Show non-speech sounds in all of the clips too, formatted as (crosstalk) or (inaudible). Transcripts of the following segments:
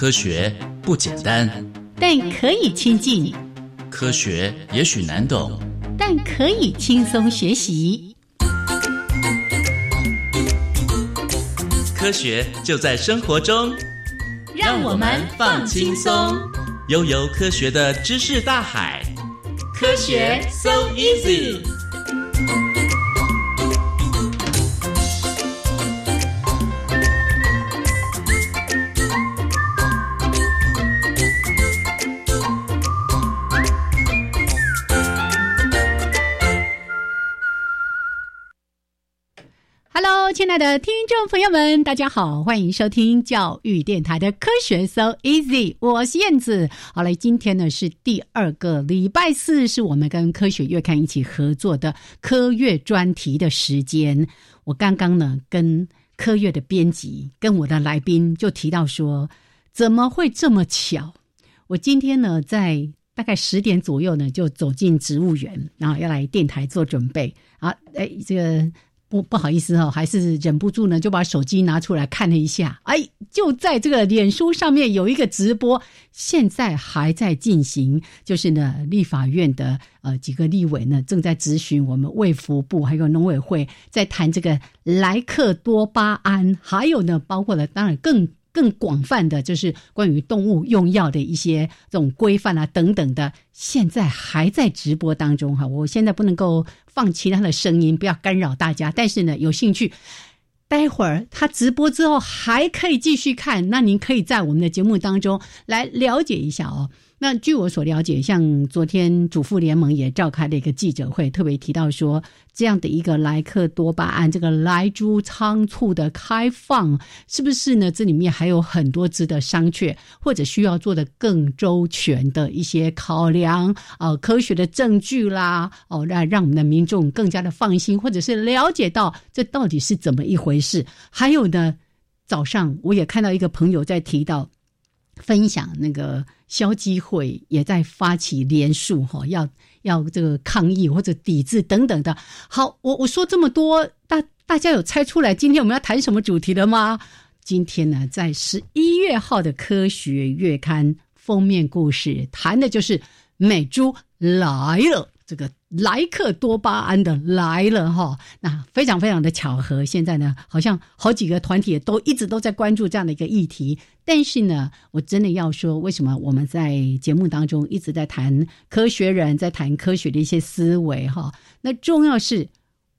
科学不简单，但可以亲近；科学也许难懂，但可以轻松学习。科学就在生活中，让我们放轻松，悠游科学的知识大海。科学 so easy。亲爱的听众朋友们，大家好，欢迎收听教育电台的科学 So Easy，我是燕子。好嘞，今天呢是第二个礼拜四，是我们跟科学月刊一起合作的科月专题的时间。我刚刚呢跟科月的编辑跟我的来宾就提到说，怎么会这么巧？我今天呢在大概十点左右呢就走进植物园，然后要来电台做准备啊，哎，这个。不不好意思哦，还是忍不住呢，就把手机拿出来看了一下。哎，就在这个脸书上面有一个直播，现在还在进行。就是呢，立法院的呃几个立委呢，正在咨询我们卫福部还有农委会，在谈这个莱克多巴胺，还有呢，包括了当然更。更广泛的就是关于动物用药的一些这种规范啊等等的，现在还在直播当中哈。我现在不能够放其他的声音，不要干扰大家。但是呢，有兴趣，待会儿他直播之后还可以继续看，那您可以在我们的节目当中来了解一下哦。那据我所了解，像昨天主妇联盟也召开了一个记者会，特别提到说，这样的一个莱克多巴胺这个莱猪仓促的开放，是不是呢？这里面还有很多值得商榷，或者需要做的更周全的一些考量啊，科学的证据啦，哦，让让我们的民众更加的放心，或者是了解到这到底是怎么一回事。还有呢，早上我也看到一个朋友在提到。分享那个消基会也在发起联署哈，要要这个抗议或者抵制等等的。好，我我说这么多，大大家有猜出来今天我们要谈什么主题了吗？今天呢，在十一月号的科学月刊封面故事谈的就是美猪来了。这个莱克多巴胺的来了哈，那非常非常的巧合。现在呢，好像好几个团体都一直都在关注这样的一个议题。但是呢，我真的要说，为什么我们在节目当中一直在谈科学人，在谈科学的一些思维哈？那重要是。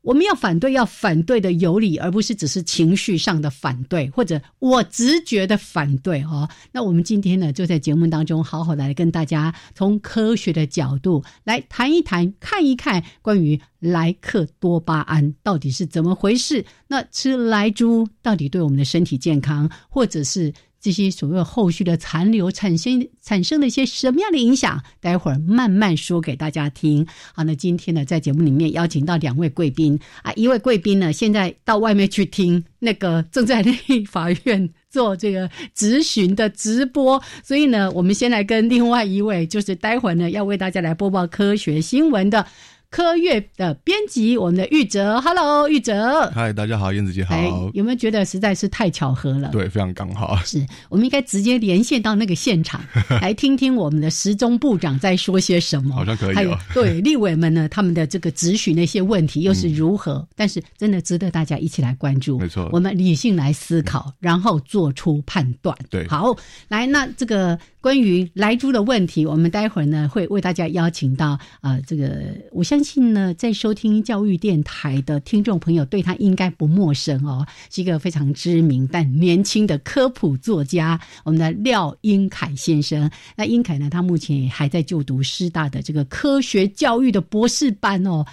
我们要反对，要反对的有理，而不是只是情绪上的反对，或者我直觉的反对哦。那我们今天呢，就在节目当中好好的来跟大家从科学的角度来谈一谈，看一看关于莱克多巴胺到底是怎么回事。那吃莱猪到底对我们的身体健康，或者是？这些所谓后续的残留产生产生了一些什么样的影响？待会儿慢慢说给大家听。好，那今天呢，在节目里面邀请到两位贵宾啊，一位贵宾呢，现在到外面去听那个正在立法院做这个咨询的直播，所以呢，我们先来跟另外一位，就是待会儿呢要为大家来播报科学新闻的。科月的编辑，我们的玉哲，Hello，玉哲，嗨，大家好，燕子姐好。有没有觉得实在是太巧合了？对，非常刚好。是我们应该直接连线到那个现场，(laughs) 来听听我们的时钟部长在说些什么。好像可以。还有对立委们呢，他们的这个咨询的一些问题又是如何？但是真的值得大家一起来关注。没错，我们理性来思考，然后做出判断。对，好，来，那这个。关于莱猪的问题，我们待会儿呢会为大家邀请到啊，这个我相信相信呢，在收听教育电台的听众朋友对他应该不陌生哦，是一个非常知名但年轻的科普作家，我们的廖英凯先生。那英凯呢，他目前也还在就读师大的这个科学教育的博士班哦。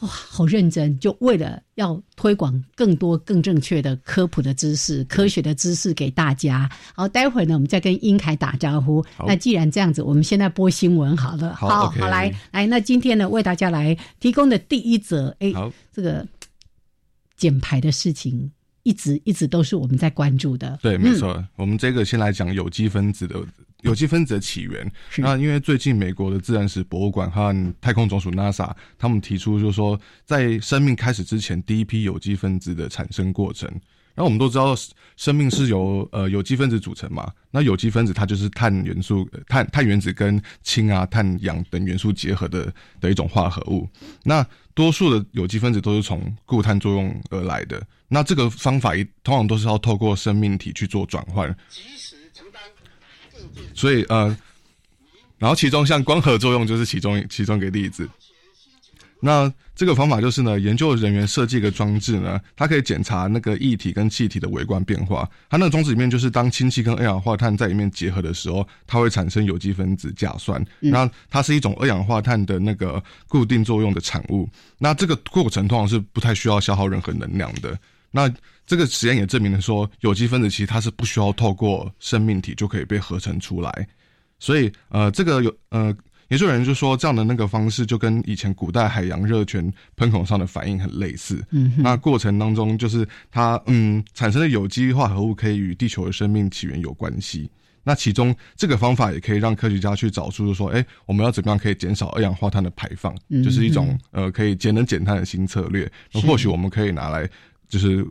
哇，好认真，就为了要推广更多更正确的科普的知识、科学的知识给大家。好，待会儿呢，我们再跟英凯打招呼。那既然这样子，我们现在播新闻好了。好，好，来来，那今天呢，为大家来提供的第一则，哎，这个减排的事情。一直一直都是我们在关注的。对，没错。我们这个先来讲有机分子的有机分子的起源。那因为最近美国的自然史博物馆和太空总署 NASA 他们提出，就是说在生命开始之前，第一批有机分子的产生过程。然后我们都知道，生命是由呃有机分子组成嘛。那有机分子它就是碳元素、碳碳原子跟氢啊、碳氧等元素结合的的一种化合物。那多数的有机分子都是从固碳作用而来的。那这个方法一通常都是要透过生命体去做转换。所以呃，然后其中像光合作用就是其中其中一个例子。那这个方法就是呢，研究人员设计一个装置呢，它可以检查那个液体跟气体的微观变化。它那个装置里面就是当氢气跟二氧化碳在里面结合的时候，它会产生有机分子甲酸。那它是一种二氧化碳的那个固定作用的产物。那这个过程通常是不太需要消耗任何能量的。那这个实验也证明了说，有机分子其实它是不需要透过生命体就可以被合成出来。所以呃，这个有呃。研究人员就说，这样的那个方式就跟以前古代海洋热泉喷孔上的反应很类似。嗯，那过程当中就是它嗯产生的有机化合物可以与地球的生命起源有关系。那其中这个方法也可以让科学家去找出，就说，哎，我们要怎么样可以减少二氧化碳的排放？就是一种呃可以节能减碳的新策略。那或许我们可以拿来就是。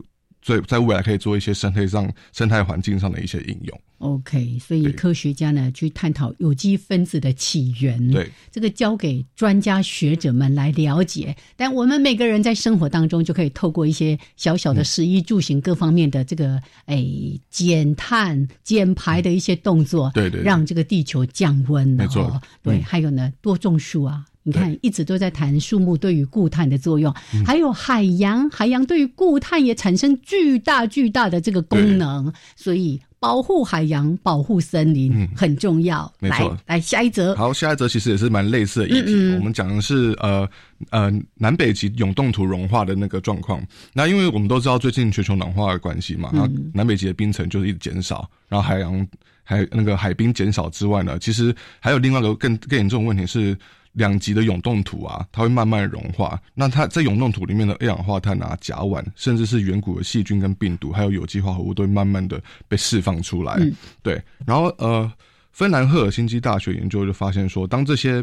所以在未来可以做一些生态上、生态环境上的一些应用。OK，所以科学家呢去探讨有机分子的起源，对这个交给专家学者们来了解。但我们每个人在生活当中就可以透过一些小小的食衣住行各方面的这个哎减碳减排的一些动作，对对，让这个地球降温。没错，对，还有呢，多种树啊。你看，一直都在谈树木对于固碳的作用，还有海洋，海洋对于固碳也产生巨大巨大的这个功能，所以保护海洋、保护森林很重要。没错，来下一则。好，下一则其实也是蛮类似的议题。我们讲的是呃呃南北极永冻土融化的那个状况。那因为我们都知道最近全球暖化的关系嘛，那南北极的冰层就是一直减少，然后海洋还那个海冰减少之外呢，其实还有另外一个更更严重的问题是。两极的永冻土啊，它会慢慢融化。那它在永冻土里面的二氧化碳啊、甲烷，甚至是远古的细菌跟病毒，还有有机化合物，都会慢慢的被释放出来。对，然后呃，芬兰赫尔辛基大学研究就发现说，当这些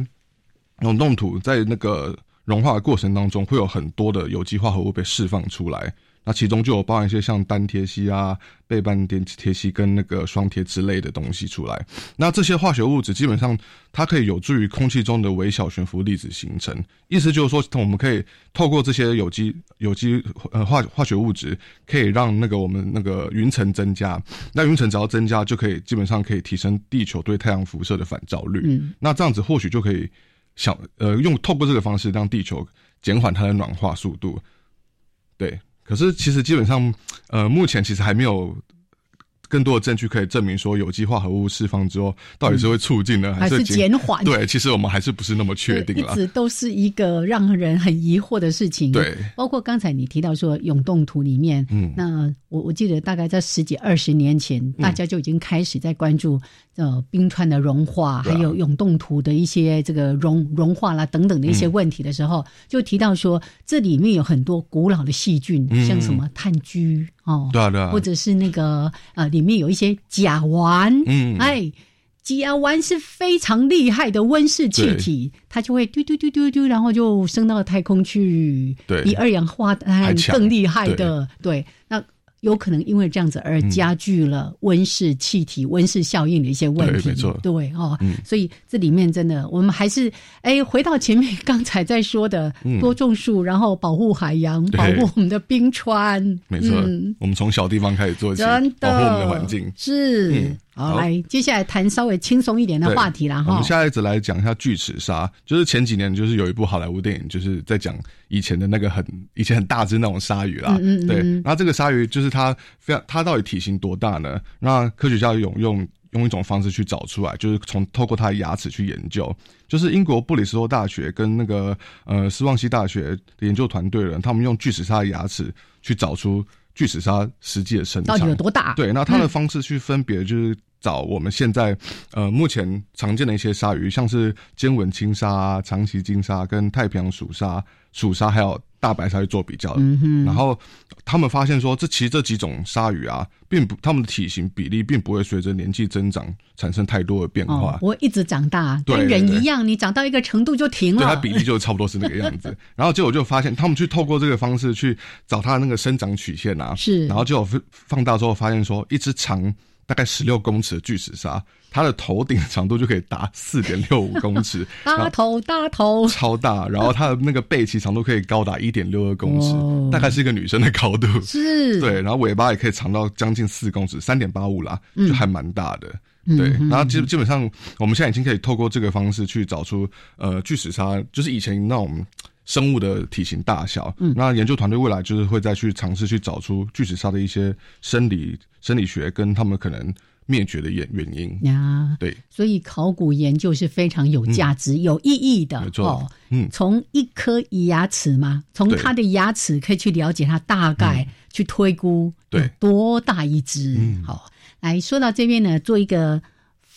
永冻土在那个融化的过程当中，会有很多的有机化合物被释放出来。那其中就有包含一些像单贴烯啊、背半萜萜烯跟那个双贴之类的东西出来。那这些化学物质基本上它可以有助于空气中的微小悬浮粒子形成。意思就是说，我们可以透过这些有机有机呃化化学物质，可以让那个我们那个云层增加。那云层只要增加，就可以基本上可以提升地球对太阳辐射的反照率。嗯，那这样子或许就可以想呃用透过这个方式让地球减缓它的暖化速度。对。可是，其实基本上，呃，目前其实还没有。更多的证据可以证明说，有机化合物释放之后，到底是会促进呢，还是减缓？对，其实我们还是不是那么确定了。一直都是一个让人很疑惑的事情。对，包括刚才你提到说永冻土里面，嗯，那我我记得大概在十几二十年前，大家就已经开始在关注呃冰川的融化，还有永冻土的一些这个融融化啦等等的一些问题的时候，就提到说这里面有很多古老的细菌，像什么炭疽。哦，对啊，对啊，或者是那个呃，里面有一些甲烷，嗯，哎，甲烷是非常厉害的温室气体，它就会丢丢丢丢丢，然后就升到太空去，对，比二氧化碳更厉害的，对，那。有可能因为这样子而加剧了温室气体、温室效应的一些问题。对，没错。对哦，所以这里面真的，我们还是哎，回到前面刚才在说的，多种树，然后保护海洋，保护我们的冰川。没错，我们从小地方开始做起，保护我们的环境。是。好，来，接下来谈稍微轻松一点的话题啦。哈。我们下一次来讲一下巨齿鲨，就是前几年就是有一部好莱坞电影，就是在讲以前的那个很以前很大只那种鲨鱼啦。嗯嗯。对，然后这个鲨鱼就是它非常，它到底体型多大呢？那科学家用用用一种方式去找出来，就是从透过它的牙齿去研究。就是英国布里斯托大学跟那个呃斯旺西大学的研究团队人，他们用巨齿鲨的牙齿去找出巨齿鲨实际的身长到底有多大？对，那它的方式去分别就是找我们现在呃目前常见的一些鲨鱼，像是尖吻青鲨、长鳍金鲨跟太平洋鼠鲨、鼠鲨还有大白鲨去做比较。嗯哼，然后他们发现说，这其实这几种鲨鱼啊，并不它们的体型比例并不会随着年纪增长产生太多的变化。哦，我一直长大，对跟人一样，你长到一个程度就停了对，它。比例就差不多是那个样子。(laughs) 然后结果就发现，他们去透过这个方式去找它的那个生长曲线啊，是然后就有放放大之后发现说，一只长大概十六公尺的巨齿鲨，它的头顶长度就可以达四点六五公尺，(laughs) 大头大头，超大。然后它的那个背鳍长度可以高达一点六二公尺哦，大概是一个女生的高度。是，对，然后尾巴也可以长到将近四公尺，三点八五啦，嗯就还蛮大的。对，然后基基本上我们现在已经可以透过这个方式去找出呃巨齿鲨，就是以前那种生物的体型大小。嗯，那研究团队未来就是会再去尝试去找出巨齿鲨的一些生理生理学跟他们可能灭绝的原原因。呀，对，所以考古研究是非常有价值、有意义的。嗯没错哦，嗯从一颗牙齿嘛，从它的牙齿可以去了解它大概，去推估对多大一只。嗯好，来说到这边呢，做一个。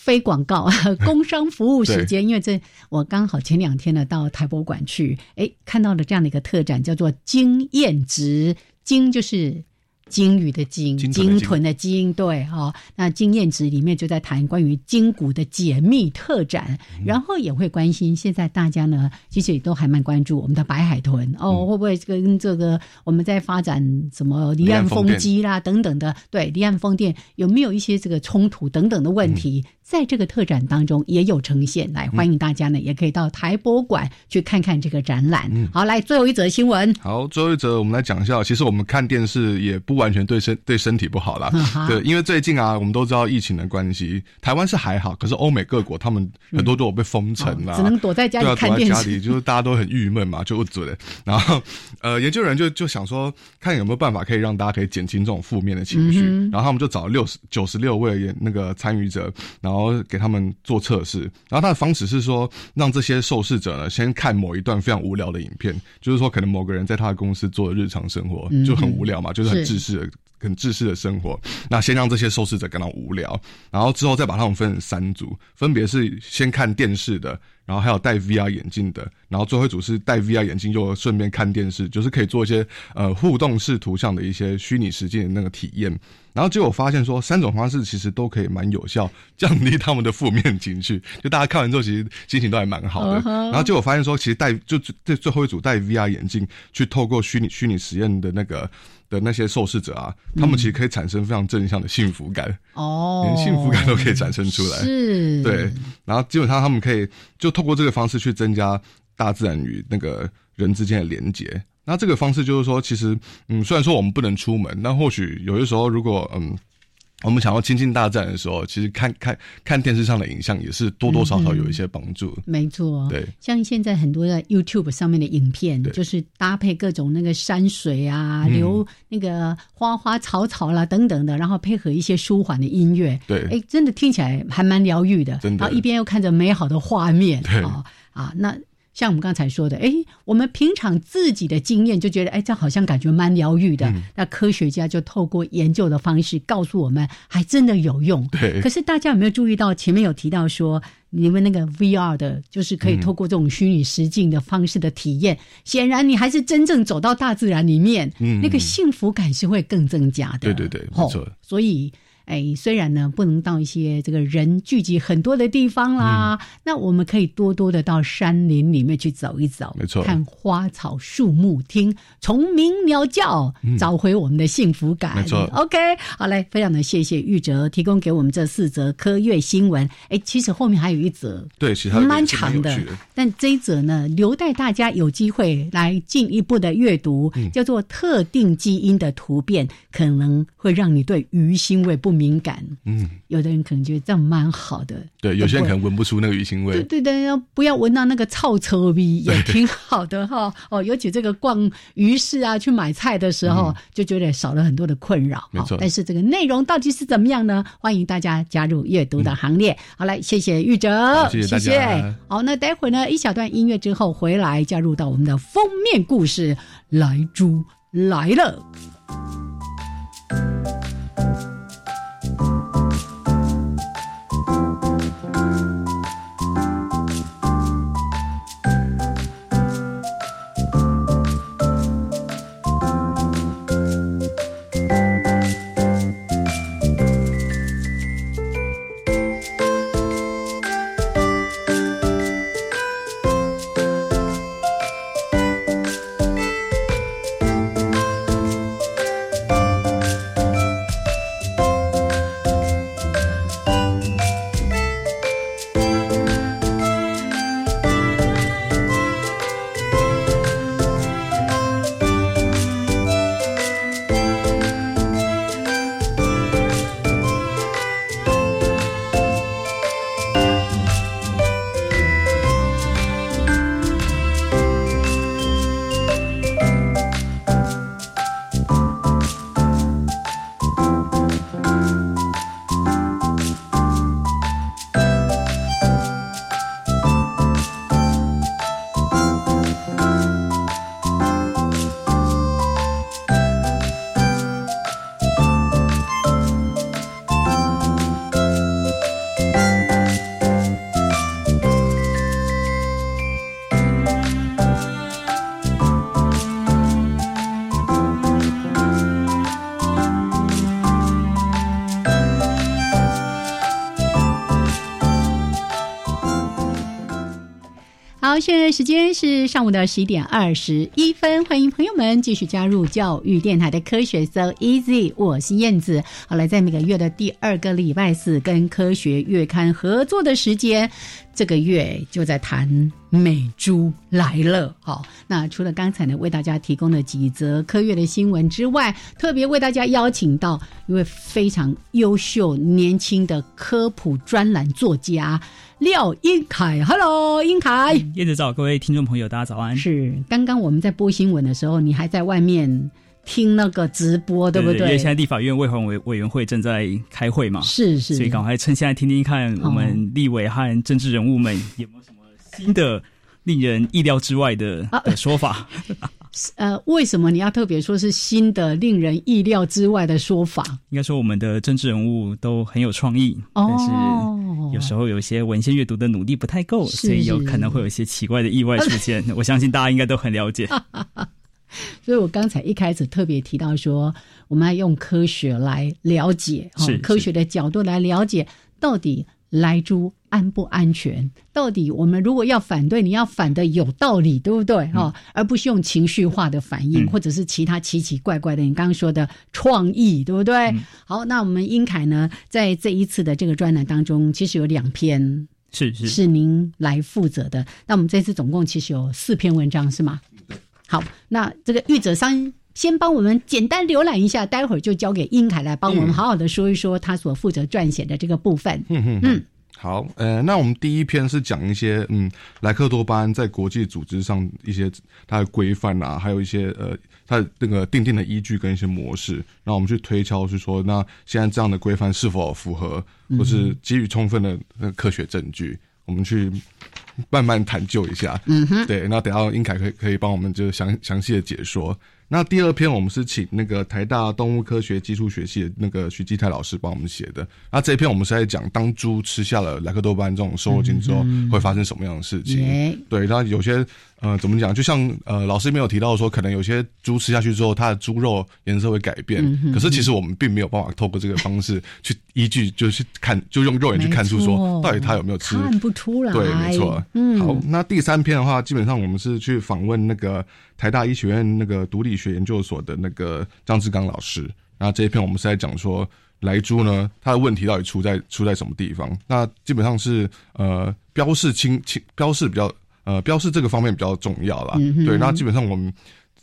非广告，(laughs) 工商服务时间，因为这我刚好前两天呢到台博馆去，哎，看到了这样的一个特展，叫做“经验值”，经就是鲸鱼的鲸，鲸豚的鲸对哈、哦。那经验值里面就在谈关于鲸骨的解密特展，然后也会关心现在大家呢，其实也都还蛮关注我们的白海豚哦，会不会跟这个我们在发展什么离岸风机啦等等的，对离岸风电有没有一些这个冲突等等的问题，在这个特展当中也有呈现。来，欢迎大家呢，也可以到台博馆去看看这个展览。好，来最后一则新闻。好，最后一则我们来讲一下，其实我们看电视也不完全对身对身体不好啦。哈对，因为最近啊，我们都知道疫情的关系，台湾是还好，可是欧美各国他们很多都有被封城啊，哦只能躲在家里看电视。躲在家里，就是大家都很郁闷嘛，就不准。(laughs) 然后呃，研究人就就想说，看有没有办法可以让大家可以减轻这种负面的情绪。嗯然后他们就找六十九十六位研那个参与者，然后给他们做测试。然后他的方式是说，让这些受试者呢先看某一段非常无聊的影片，就是说可能某个人在他的公司做的日常生活就很无聊嘛，就是很是自私的。很自私的生活，那先让这些受试者感到无聊，然后之后再把他们分成三组，分别是先看电视的，然后还有戴 VR 眼镜的，然后最后一组是戴 VR 眼镜又顺便看电视，就是可以做一些呃互动式图像的一些虚拟实境的那个体验。然后结果发现说，三种方式其实都可以蛮有效降低他们的负面情绪，就大家看完之后其实心情都还蛮好的。(laughs) 然后结果发现说，其实戴就最最后一组戴 VR 眼镜去透过虚拟虚拟实验的那个的那些受试者啊，他们其实可以产生非常正向的幸福感，哦，(laughs) 连幸福感都可以产生出来。是，对，然后基本上他们可以就透过这个方式去增加大自然与那个人之间的连接。那这个方式就是说，其实嗯，虽然说我们不能出门，但或许有些时候，如果嗯。我们想要亲近大自然的时候，其实看看看电视上的影像也是多多少少有一些帮助。没错，对，像现在很多的 YouTube 上面的影片，就是搭配各种那个山水啊、嗯。流那个花花草草啦等等的，然后配合一些舒缓的音乐，对。哎，真的听起来还蛮疗愈的。真的。然后一边又看着美好的画面，对。啊啊，那。像我们刚才说的，哎，我们平常自己的经验就觉得，哎，这好像感觉蛮疗愈的。嗯那科学家就透过研究的方式告诉我们，还真的有用。对可是大家有没有注意到前面有提到说，你们那个 VR 的，就是可以透过这种虚拟实境的方式的体验，显然你还是真正走到大自然里面，嗯那个幸福感是会更增加的。对对对没错哦所以。哎，虽然呢不能到一些这个人聚集很多的地方啦，嗯那我们可以多多的到山林里面去走一走，没错看花草树木，听虫鸣鸟叫，找回我们的幸福感。嗯没错 OK，好嘞，非常的谢谢玉哲提供给我们这四则科乐新闻。哎，其实后面还有一则，对，其实它有蛮长的。但这一则呢，留待大家有机会来进一步的阅读，嗯叫做特定基因的突变，可能会让你对鱼腥味不敏感，嗯，有的人可能觉得这样蛮好的。对，有些人可能闻不出那个鱼腥味。对对对，要不要闻到那个臭臭味也挺好的哈。(laughs) 哦，尤其这个逛鱼市啊，去买菜的时候，就觉得少了很多的困扰。没错。但是这个内容到底是怎么样呢？欢迎大家加入阅读的行列。好，来，谢谢玉哲，谢谢大家。好，那待会呢，一小段音乐之后回来，加入到我们的封面故事，来猪来了。好，现时间是上午的十一点二十一分，欢迎朋友们继续加入教育电台的科学 So Easy，我是燕子。好，来在每个月的第二个礼拜四，跟科学月刊合作的时间，这个月就在谈美猪来了。好，那除了刚才呢为大家提供的几则科学的新闻之外，特别为大家邀请到一位非常优秀年轻的科普专栏作家。廖英凯，Hello，英凯，燕子早，各位听众朋友，大家早安。是，刚刚我们在播新闻的时候，你还在外面听那个直播，对不对？因为现在立法院卫环委委员会正在开会嘛，是是，所以赶快趁现在听听看，我们立委和政治人物们有没有什么新的、令人意料之外的的说法。(laughs) 呃，为什么你要特别说是新的、令人意料之外的说法？应该说，我们的政治人物都很有创意，但是有时候有一些文献阅读的努力不太够，所以有可能会有一些奇怪的意外出现。(laughs) 我相信大家应该都很了解。(laughs) 所以我刚才一开始特别提到说，我们要用科学来了解，是科学的角度来了解到底。来猪安不安全？到底我们如果要反对，你要反的有道理，对不对？哈，而不是用情绪化的反应，或者是其他奇奇怪怪的。你刚刚说的创意，对不对？好，那我们英凯呢，在这一次的这个专栏当中，其实有两篇是是是您来负责的。那我们这次总共其实有四篇文章，是吗？好，那这个玉者商先帮我们简单浏览一下，待会儿就交给英凯来帮我们好好的说一说他所负责撰写的这个部分。嗯嗯，好，呃，那我们第一篇是讲一些嗯，莱克多巴胺在国际组织上一些它的规范啊，还有一些呃，它的那个定定的依据跟一些模式，那我们去推敲，是说那现在这样的规范是否符合，或是基于充分的那个科学证据，我们去慢慢探究一下。嗯哼，对，那等下英凯可以可以帮我们就详详细的解说。那第二篇我们是请那个台大动物科学技术学系的那个徐基泰老师帮我们写的。那这一篇我们是在讲，当猪吃下了莱克多巴胺这种瘦肉精之后，会发生什么样的事情？对，那有些呃，怎么讲？就像呃，老师没有提到说，可能有些猪吃下去之后，它的猪肉颜色会改变。可是其实我们并没有办法透过这个方式去依据，就是看，就用肉眼去看出说，到底它有没有吃？看不出来。对，没错。嗯。好，那第三篇的话，基本上我们是去访问那个台大医学院那个毒理学研究所的那个张志刚老师。然后这一篇我们是在讲说，莱猪呢，它的问题到底出在出在什么地方？那基本上是呃，标示清清标示比较。呃，标示这个方面比较重要啦。对，那基本上我们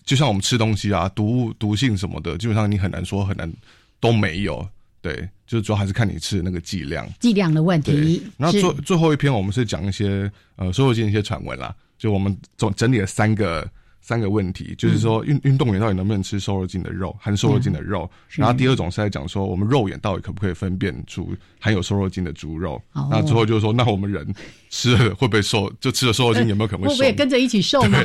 就像我们吃东西啊，毒物、毒性什么的，基本上你很难说很难都没有。对，就是主要还是看你吃的那个剂量，剂量的问题。那最最后一篇我们是讲一些呃瘦肉精的一些传闻啦，就我们总整理了三个。三个问题，就是说运运动员到底能不能吃瘦肉精的肉，含瘦肉精的肉？然后第二种是在讲说，我们肉眼到底可不可以分辨出含有瘦肉精的猪肉？那之后就是说，那我们人吃了会不会瘦？就吃了瘦肉精有没有可能会瘦？会不会跟着一起瘦吗？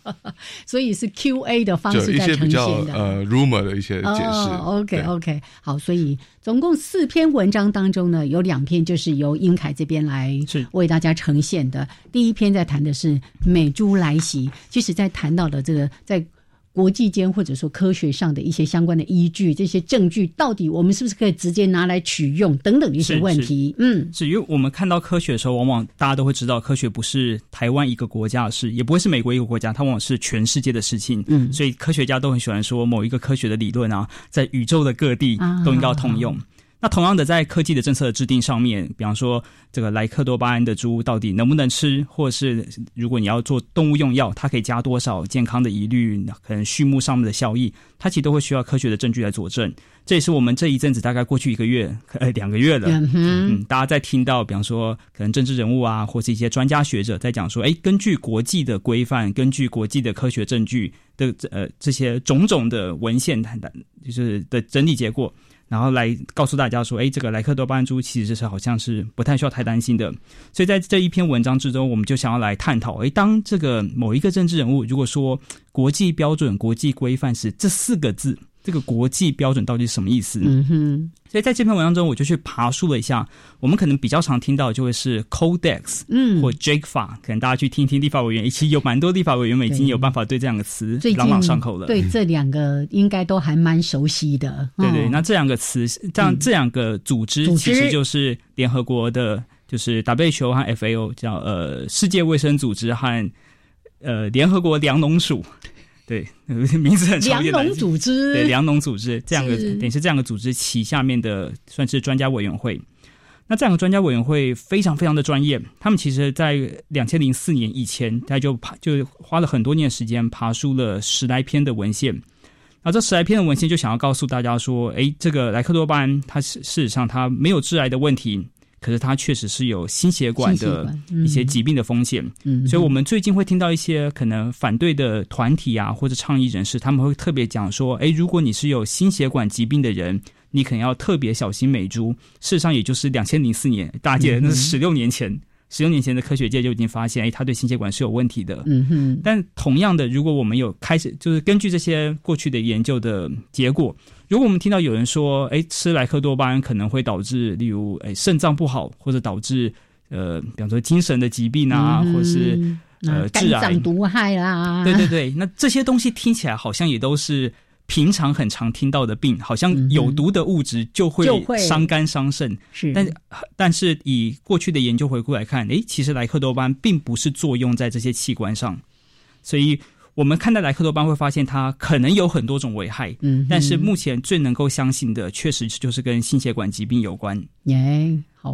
(laughs) 所以是 Q A 的方式在呈现的。呃，rumor 的一些解释。OK OK，好，所以总共四篇文章当中呢，有两篇就是由英凯这边来为大家呈现的。第一篇在谈的是美猪来袭，其实在谈。谈到的这个在国际间或者说科学上的一些相关的依据，这些证据到底我们是不是可以直接拿来取用等等一些问题？嗯，是因为我们看到科学的时候，往往大家都会知道，科学不是台湾一个国家的事，也不会是美国一个国家，它往往是全世界的事情。嗯，所以科学家都很喜欢说，某一个科学的理论啊，在宇宙的各地都应该要通用。那同样的，在科技的政策的制定上面，比方说这个莱克多巴胺的猪到底能不能吃，或者是如果你要做动物用药，它可以加多少健康的疑虑，可能畜牧上面的效益，它其实都会需要科学的证据来佐证。这也是我们这一阵子大概过去一个月、呃两个月了，嗯，大家在听到，比方说可能政治人物啊，或是一些专家学者在讲说，哎，根据国际的规范，根据国际的科学证据的呃这些种种的文献，就是的整理结果。然后来告诉大家说，哎，这个莱克多巴胺猪其实是好像是不太需要太担心的。所以在这一篇文章之中，我们就想要来探讨，哎，当这个某一个政治人物如果说国际标准、国际规范是这四个字。这个国际标准到底是什么意思？嗯哼，所以在这篇文章中，我就去爬梳了一下。我们可能比较常听到就会是 Codex，嗯，或 Jake 法，可能大家去听一听立法委员，其实有蛮多立法委员们已经有办法对这两个词朗朗上口了。对这两个应该都还蛮熟悉的。对对，那这两个词，这样这两个组织其实就是联合国的，就是 WHO 和 FAO，叫呃世界卫生组织和呃联合国粮农署。对，名字很长。粮农组织，对，粮农组织这样的，等于是这样的组织旗下面的算是专家委员会。那这样的专家委员会非常非常的专业，他们其实在两千零四年以前，他就爬就花了很多年时间爬出了十来篇的文献。那这十来篇的文献就想要告诉大家说，哎，这个莱克多巴胺，它是事实上它没有致癌的问题。可是它确实是有心血管的一些疾病的风险，所以我们最近会听到一些可能反对的团体啊，或者倡议人士，他们会特别讲说：，哎，如果你是有心血管疾病的人，你可能要特别小心美猪。事实上，也就是两千零四年，大姐那是十六年前，十六年前的科学界就已经发现，哎，他对心血管是有问题的。嗯哼。但同样的，如果我们有开始，就是根据这些过去的研究的结果。如果我们听到有人说，哎，吃莱克多巴胺可能会导致，例如，哎，肾脏不好，或者导致，呃，比方说精神的疾病啊，或是呃，肝脏毒害啦，对对对，那这些东西听起来好像也都是平常很常听到的病，好像有毒的物质就会伤肝伤肾，是，但但是以过去的研究回顾来看，哎，其实莱克多巴胺并不是作用在这些器官上，所以。我们看待莱克多巴会发现它可能有很多种危害，嗯，但是目前最能够相信的，确实就是跟心血管疾病有关。耶，好，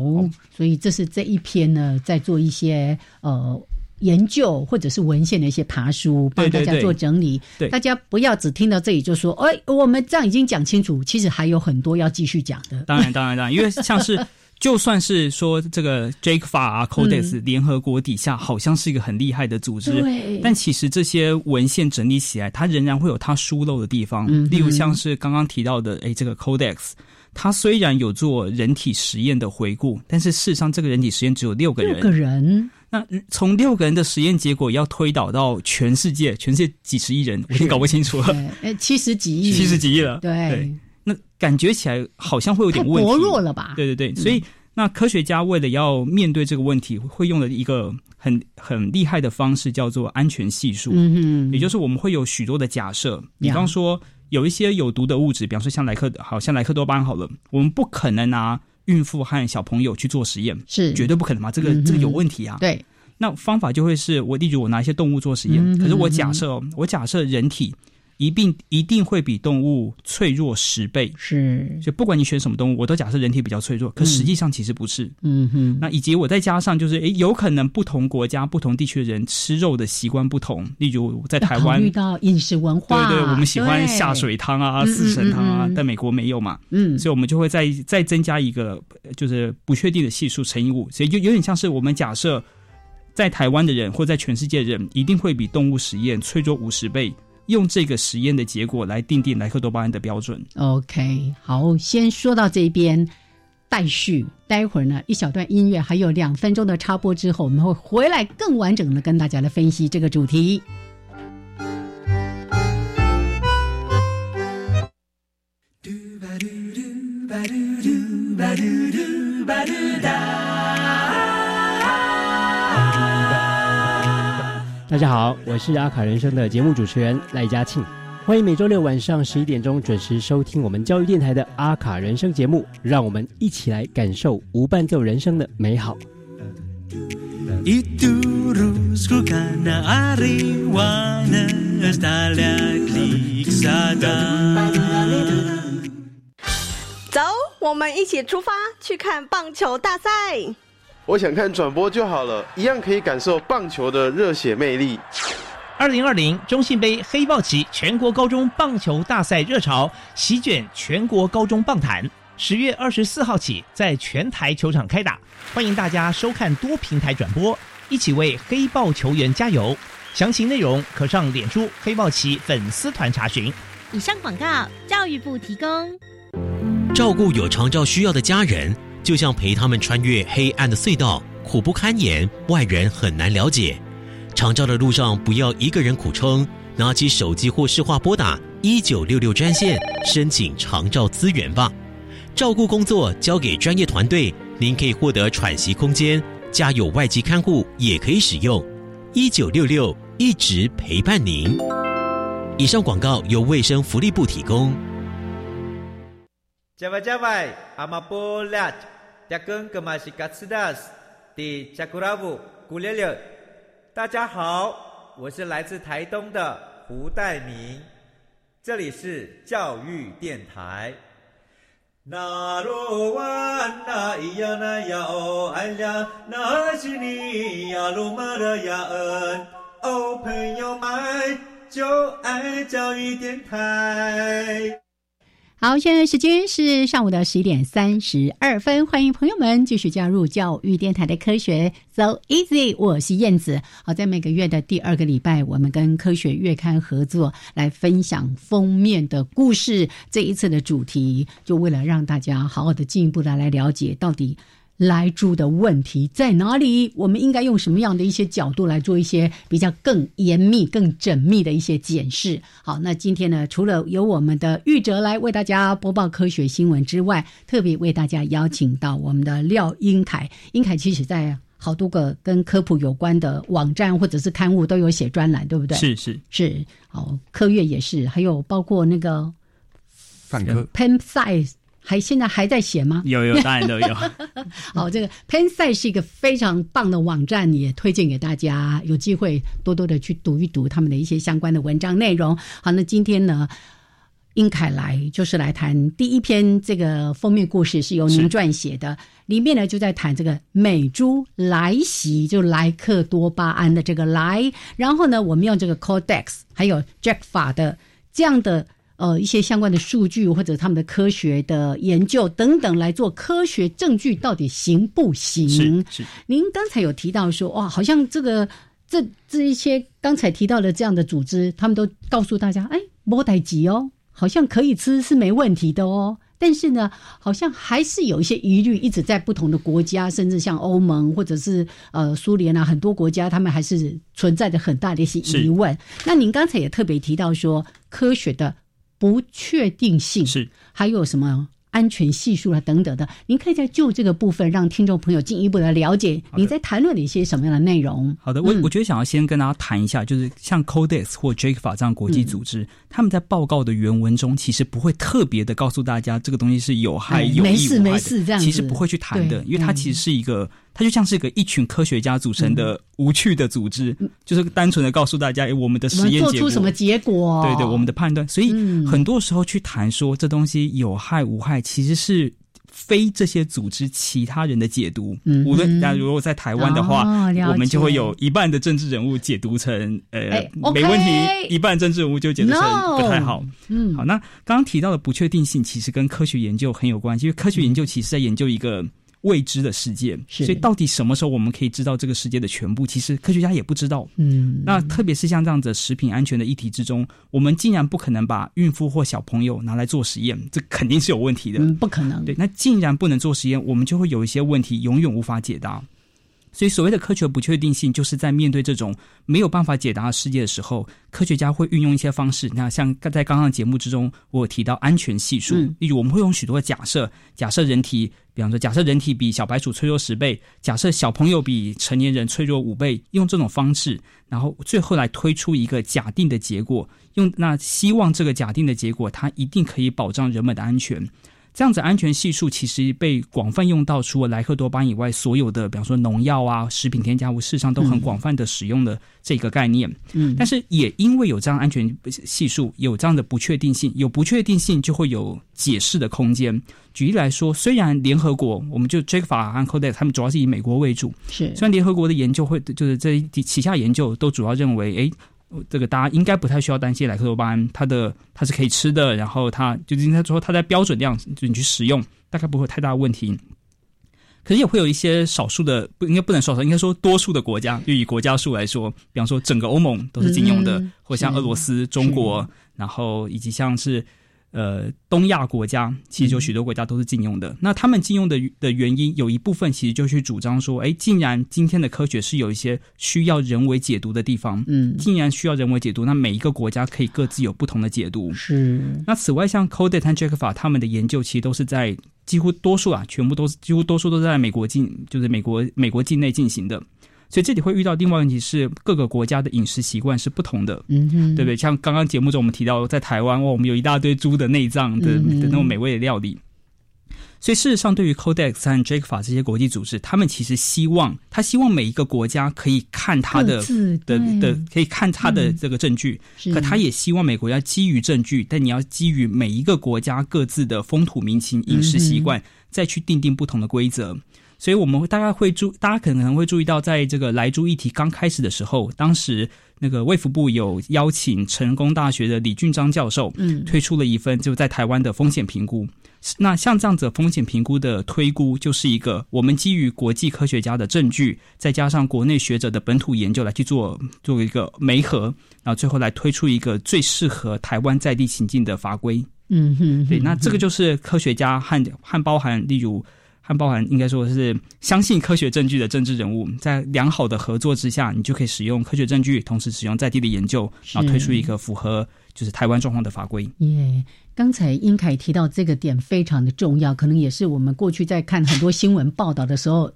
所以这是这一篇呢，在做一些呃研究或者是文献的一些爬书，帮大家做整理。对，大家不要只听到这里就说，哎，我们这样已经讲清楚，其实还有很多要继续讲的。当然，当然，当然，因为像是。就算是说这个啊，(laughs) Codex 联合国底下好像是一个很厉害的组织，但其实这些文献整理起来，它仍然会有它疏漏的地方。例如像是刚刚提到的，哎，这个 Codex，它虽然有做人体实验的回顾，但是事实上这个人体实验只有六个人。六个人，那从六个人的实验结果要推导到全世界，全世界几十亿人，我已经搞不清楚了。哎，七十几亿，七十几亿了。对。那感觉起来好像会有点问题，薄弱了吧？对对对，所以那科学家为了要面对这个问题，会用了一个很很厉害的方式叫做安全系数。嗯嗯，也就是我们会有许多的假设，比方说有一些有毒的物质，比方说像莱克，好像莱克多巴胺好了，我们不可能拿孕妇和小朋友去做实验，是绝对不可能嘛？这个这个有问题啊。对，那方法就会是我例如我拿一些动物做实验，可是我假设我假设人体。一定一定会比动物脆弱十倍。是，就不管你选什么动物，我都假设人体比较脆弱，可实际上其实不是。嗯哼，那以及我再加上就是，诶，有可能不同国家、不同地区的人吃肉的习惯不同。例如在台湾遇到饮食文化，对对，我们喜欢下水汤啊、四神汤啊，但美国没有嘛。嗯，所以我们就会再再增加一个就是不确定的系数乘以五，所以就有点像是我们假设。在台湾的人，或在全世界的人，一定会比动物实验脆弱五十倍。用这个实验的结果来定定莱克多巴胺的标准。OK，好，先说到这边，待续。待会儿呢，一小段音乐，还有两分钟的插播之后，我们会回来更完整的跟大家来分析这个主题。大家好，我是阿卡人生的节目主持人赖嘉庆，欢迎每周六晚上十一点钟准时收听我们教育电台的阿卡人生节目，让我们一起来感受无伴奏人生的美好。走，我们一起出发去看棒球大赛。我想看转播就好了，一样可以感受棒球的热血魅力。二零二零中信杯黑豹旗全国高中棒球大赛热潮席卷全国高中棒坛，十月二十四号起在全台球场开打，欢迎大家收看多平台转播，一起为黑豹球员加油。详情内容可上脸书黑豹旗粉丝团查询。以上广告，教育部提供。照顾有长照需要的家人。就像陪他们穿越黑暗的隧道，苦不堪言，外人很难了解。长照的路上，不要一个人苦撑，拿起手机或视话拨打一九六六专线，申请长照资源吧。照顾工作交给专业团队，您可以获得喘息空间。家有外籍看护也可以使用一九六六，一直陪伴您。以上广告由卫生福利部提供。加外加外，阿玛波拉。扎根格玛西卡斯达斯的加古拉布古列列，大家好，我是来自台东的胡代明，这里是教育电台。那罗哇那咿呀那呀哦哎呀，那是你呀鲁玛的呀恩哦，朋友们就爱教育电台。好，现在时间是上午的十一点三十二分，欢迎朋友们继续加入教育电台的科学 So Easy，我是燕子。好，在每个月的第二个礼拜，我们跟科学月刊合作来分享封面的故事。这一次的主题，就为了让大家好好的进一步的来了解到底。来住的问题在哪里？我们应该用什么样的一些角度来做一些比较更严密、更缜密的一些检视？好，那今天呢，除了由我们的玉哲来为大家播报科学新闻之外，特别为大家邀请到我们的廖英凯。英凯其实在好多个跟科普有关的网站或者是刊物都有写专栏，对不对？是是是。好，科月也是，还有包括那个泛科 Pen Size。还现在还在写吗？有有，当然都有。(laughs) 好，这个 Pen s i 是一个非常棒的网站，也推荐给大家，有机会多多的去读一读他们的一些相关的文章内容。好，那今天呢，英凯来就是来谈第一篇这个封面故事，是由您撰写的，里面呢就在谈这个美猪来袭，就莱克多巴胺的这个来，然后呢，我们用这个 Codex 还有 Jack 法的这样的。呃，一些相关的数据或者他们的科学的研究等等来做科学证据，到底行不行？是是。您刚才有提到说，哇，好像这个这这一些刚才提到的这样的组织，他们都告诉大家，哎，莫代吉哦，好像可以吃是没问题的哦。但是呢，好像还是有一些疑虑，一直在不同的国家，甚至像欧盟或者是呃苏联啊，很多国家他们还是存在着很大的一些疑问。那您刚才也特别提到说，科学的。不确定性是。还有什么安全系数啊等等的，您可以在就这个部分让听众朋友进一步的了解你在谈论的一些什么样的内容。好的，我我觉得想要先跟大家谈一下，就是像 Codex 或 JACFA 这样国际组织，他们在报告的原文中，其实不会特别的告诉大家这个东西是有害、有益、没事没事这样，其实不会去谈的，因为它其实是一个。它就像是一个一群科学家组成的无趣的组织，就是单纯的告诉大家，哎，我们的实验做出什么结果？对对，我们的判断。所以很多时候去谈说这东西有害无害，其实是非这些组织其他人的解读。无论那如果在台湾的话，我们就会有一半的政治人物解读成呃没问题，一半政治人物就解读成不太好。嗯，好，那刚刚提到的不确定性，其实跟科学研究很有关系，因为科学研究其实在研究一个。未知的世界，所以到底什么时候我们可以知道这个世界的全部？其实科学家也不知道。嗯，那特别是像这样子食品安全的议题之中，我们竟然不可能把孕妇或小朋友拿来做实验，这肯定是有问题的。嗯，不可能。对，那竟然不能做实验，我们就会有一些问题永远无法解答。所以，所谓的科学不确定性，就是在面对这种没有办法解答的世界的时候，科学家会运用一些方式。那像在刚刚节目之中，我有提到安全系数，例如我们会用许多假设，假设人体，比方说假设人体比小白鼠脆弱十倍，假设小朋友比成年人脆弱五倍，用这种方式，然后最后来推出一个假定的结果，用那希望这个假定的结果，它一定可以保障人们的安全。这样子安全系数其实被广泛用到，除了莱克多巴以外，所有的比方说农药啊、食品添加物，事实上都很广泛的使用的这个概念。嗯，但是也因为有这样安全系数，有这样的不确定性，有不确定性就会有解释的空间。举例来说，虽然联合国，我们就 j a k 法和 Codex，他们主要是以美国为主，是虽然联合国的研究会就是这旗下研究都主要认为，哎。这个大家应该不太需要担心莱克多巴胺，它的它是可以吃的，然后它就是应该说它在标准量，就你去使用，大概不会有太大的问题。可是也会有一些少数的，不应该不能说少，应该说多数的国家，就以国家数来说，比方说整个欧盟都是禁用的，或像俄罗斯、中国，然后以及像是。呃，东亚国家其实有许多国家都是禁用的。那他们禁用的的原因，有一部分其实就去主张说，哎，既然今天的科学是有一些需要人为解读的地方，嗯，既然需要人为解读，那每一个国家可以各自有不同的解读。是。那此外，像 Codex 和 JACFA 他们的研究，其实都是在几乎多数啊，全部都是几乎多数都是在美国境，就是美国美国境内进行的。所以这里会遇到另外问题是各个国家的饮食习惯是不同的，嗯哼，对不对？像刚刚节目中我们提到，在台湾，我们有一大堆猪的内脏的的那种美味的料理。所以事实上，对于 Codex 和 JACFA 这些国际组织，他们其实希望，他希望每一个国家可以看他的的的，可以看他的这个证据，可他也希望每国家基于证据，但你要基于每一个国家各自的风土民情、饮食习惯，再去定定不同的规则。所以我们大概会注，大家可能会注意到，在这个来猪议题刚开始的时候，当时那个卫福部有邀请成功大学的李俊章教授，嗯，推出了一份就在台湾的风险评估。那像这样子风险评估的推估，就是一个我们基于国际科学家的证据，再加上国内学者的本土研究来去做做一个媒合，然后最后来推出一个最适合台湾在地情境的法规。嗯哼，对，那这个就是科学家和和包含例如。和包含应该说是相信科学证据的政治人物，在良好的合作之下，你就可以使用科学证据，同时使用在地的研究，然后推出一个符合就是台湾状况的法规。耶，刚才英凯提到这个点非常的重要，可能也是我们过去在看很多新闻报道的时候，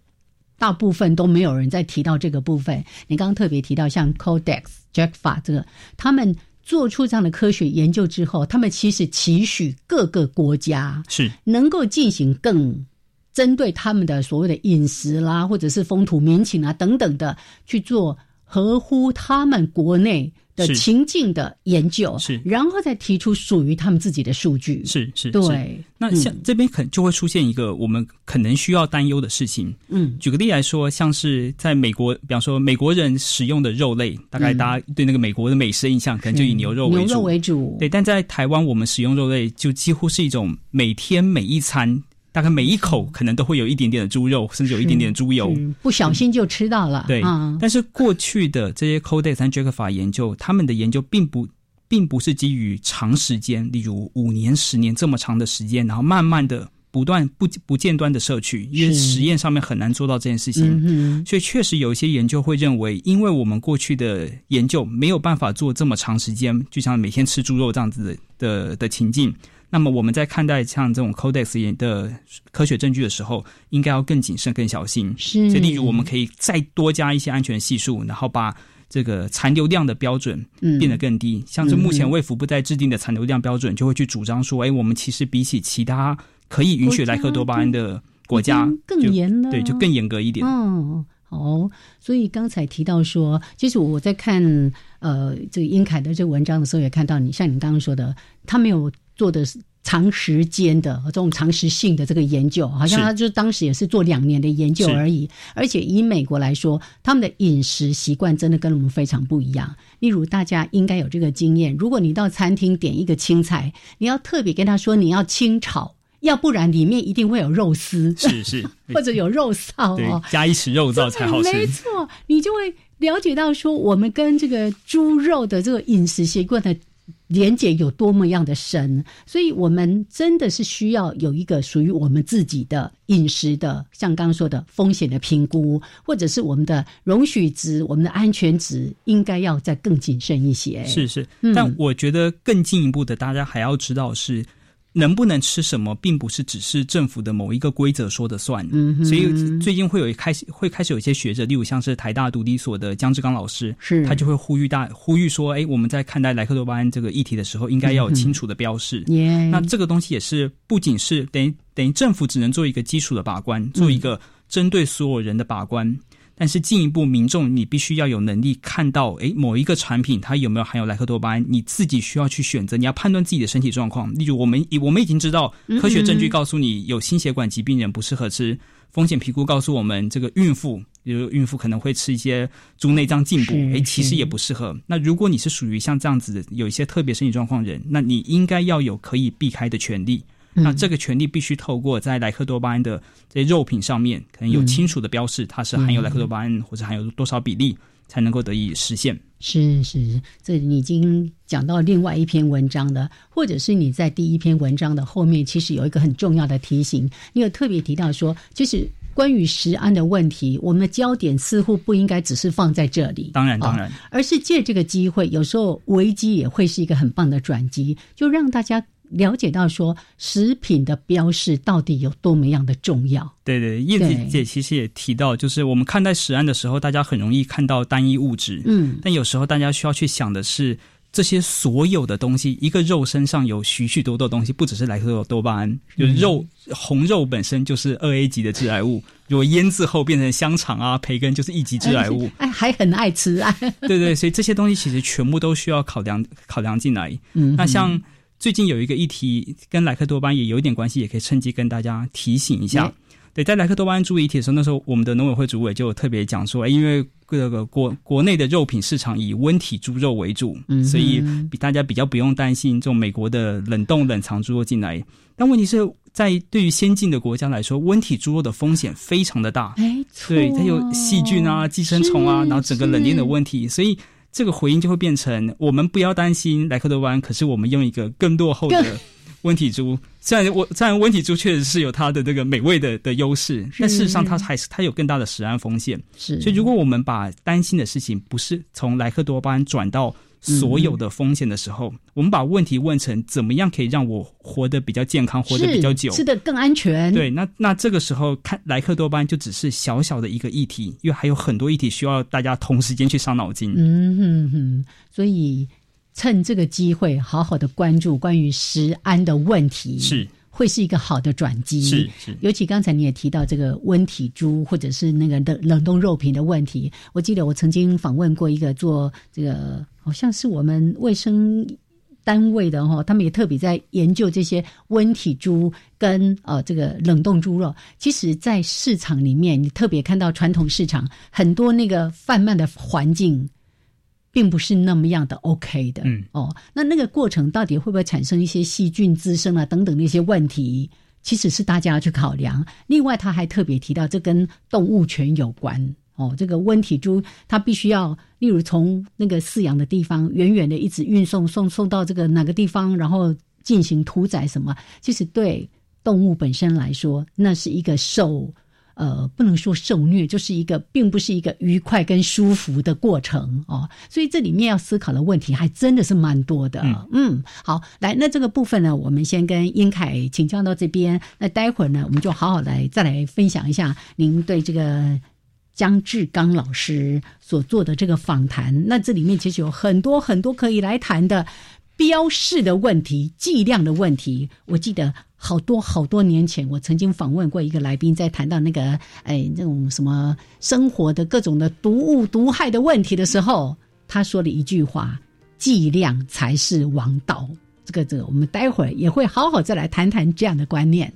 大部分都没有人在提到这个部分。你刚刚特别提到像 Codex、JACFA 这个，他们做出这样的科学研究之后，他们其实期许各个国家是能够进行更。针对他们的所谓的饮食啦，或者是风土民情啊等等的去做合乎他们国内的情境的研究，是，然后再提出属于他们自己的数据，是是，对。那像这边可能就会出现一个我们可能需要担忧的事情。嗯，举个例来说，像是在美国，比方说美国人使用的肉类，大概大家对那个美国的美食印象可能就以牛肉为主，牛肉为主。对，但在台湾，我们使用肉类就几乎是一种每天每一餐。大概每一口可能都会有一点点的猪肉，甚至有一点点猪油，不小心就吃到了。对，但是过去的这些 Codex 和 JACFA 研究，他们的研究并不并不是基于长时间，例如五年、十年这么长的时间，然后慢慢的不断不不间断的摄取，因为实验上面很难做到这件事情。所以确实有一些研究会认为，因为我们过去的研究没有办法做这么长时间，就像每天吃猪肉这样子的的情境。那么我们在看待像这种 Codex 的科学证据的时候，应该要更谨慎、更小心。是，所以例如我们可以再多加一些安全系数，然后把这个残留量的标准变得更低。像是目前卫福部在制定的残留量标准，就会去主张说，哎，我们其实比起其他可以允许莱克多巴胺的国家更严了，对，就更严格一点。嗯，好。所以刚才提到说，其实我在看呃这个英凯的这个文章的时候，也看到你像你刚刚说的，他没有做的长时间的这种长时性的这个研究，好像他就当时也是做两年的研究而已。而且以美国来说，他们的饮食习惯真的跟我们非常不一样。例如，大家应该有这个经验，如果你到餐厅点一个青菜，你要特别跟他说你要清炒，要不然里面一定会有肉丝，是是，(laughs) 或者有肉臊哦，加一匙肉燥才好吃。没错，你就会了解到说，我们跟这个猪肉的这个饮食习惯的。连接有多么样的深，所以我们真的是需要有一个属于我们自己的饮食的，像刚刚说的风险的评估，或者是我们的容许值、我们的安全值，应该要再更谨慎一些。是是，但我觉得更进一步的，大家还要知道是。能不能吃什么，并不是只是政府的某一个规则说的算。嗯，所以最近会有开始会开始有一些学者，例如像是台大独立所的江志刚老师，是他就会呼吁大呼吁说，哎，我们在看待莱克多巴胺这个议题的时候，应该要有清楚的标示。那这个东西也是不仅是等于等于政府只能做一个基础的把关，做一个针对所有人的把关。但是进一步，民众你必须要有能力看到，诶，某一个产品它有没有含有莱克多巴胺，你自己需要去选择，你要判断自己的身体状况。例如，我们 (laughs) 我们已经知道，科学证据告诉你，有心血管疾病人不适合吃。风险评估告诉我们，这个孕妇，比如孕妇可能会吃一些猪内脏进补，诶，其实也不适合。那如果你是属于像这样子有一些特别身体状况人，那你应该要有可以避开的权利。那这个权利必须透过在莱克多巴胺的这些肉品上面，可能有清楚的标示，它是含有莱克多巴胺或者含有多少比例，才能够得以实现。是是，这你已经讲到另外一篇文章的，或者是你在第一篇文章的后面，其实有一个很重要的提醒，你有特别提到说，就是关于食安的问题，我们的焦点似乎不应该只是放在这里。当然当然，而是借这个机会，有时候危机也会是一个很棒的转机，就让大家。了解到说食品的标示到底有多么样的重要？对对，叶子姐其实也提到，就是我们看待食安的时候，大家很容易看到单一物质，嗯，但有时候大家需要去想的是，这些所有的东西，一个肉身上有许许多多东西，不只是莱克多巴胺，就肉红肉本身就是二 A 级的致癌物，如果腌制后变成香肠啊、培根，就是一级致癌物，(laughs) 哎，还很爱吃啊，对对，所以这些东西其实全部都需要考量考量进来，嗯，那像。最近有一个议题跟莱克多巴胺也有一点关系，也可以趁机跟大家提醒一下。对，在莱克多巴胺注意议题的时候，那时候我们的农委会主委就特别讲说，因为这个国国内的肉品市场以温体猪肉为主，所以比大家比较不用担心这种美国的冷冻冷藏猪肉进来。但问题是在对于先进的国家来说，温体猪肉的风险非常的大，对，它有细菌啊、寄生虫啊，然后整个冷链的问题，所以。这个回应就会变成：我们不要担心莱克多巴胺，可是我们用一个更落后的 (laughs) 温体猪。虽然我虽然温体猪确实是有它的这个美味的的优势，但事实上它还是它有更大的食安风险。是，所以如果我们把担心的事情不是从莱克多巴胺转到。所有的风险的时候，我们把问题问成怎么样可以让我活得比较健康，活得比较久，吃的更安全。对，那那这个时候看莱克多巴胺就只是小小的一个议题，因为还有很多议题需要大家同时间去伤脑筋。嗯哼哼，所以趁这个机会，好好的关注关于食安的问题。是。会是一个好的转机，是是。尤其刚才你也提到这个温体猪或者是那个冷冷冻肉品的问题，我记得我曾经访问过一个做这个，好像是我们卫生单位的哈，他们也特别在研究这些温体猪跟呃这个冷冻猪肉。其实，在市场里面，你特别看到传统市场很多那个贩卖的环境。并不是那么样的 OK 的，嗯哦，那那个过程到底会不会产生一些细菌滋生啊等等的一些问题，其实是大家要去考量。另外，他还特别提到，这跟动物权有关哦。这个温体猪，它必须要，例如从那个饲养的地方远远的一直运送送送到这个哪个地方，然后进行屠宰什么，其实对动物本身来说，那是一个受。呃，不能说受虐，就是一个并不是一个愉快跟舒服的过程哦。所以这里面要思考的问题还真的是蛮多的。嗯，好，来，那这个部分呢，我们先跟英凯请教到这边。那待会儿呢，我们就好好来再来分享一下您对这个姜志刚老师所做的这个访谈。那这里面其实有很多很多可以来谈的。标示的问题、计量的问题，我记得好多好多年前，我曾经访问过一个来宾，在谈到那个哎那种什么生活的各种的毒物、毒害的问题的时候，他说了一句话：“计量才是王道。”这个这个，我们待会儿也会好好再来谈谈这样的观念。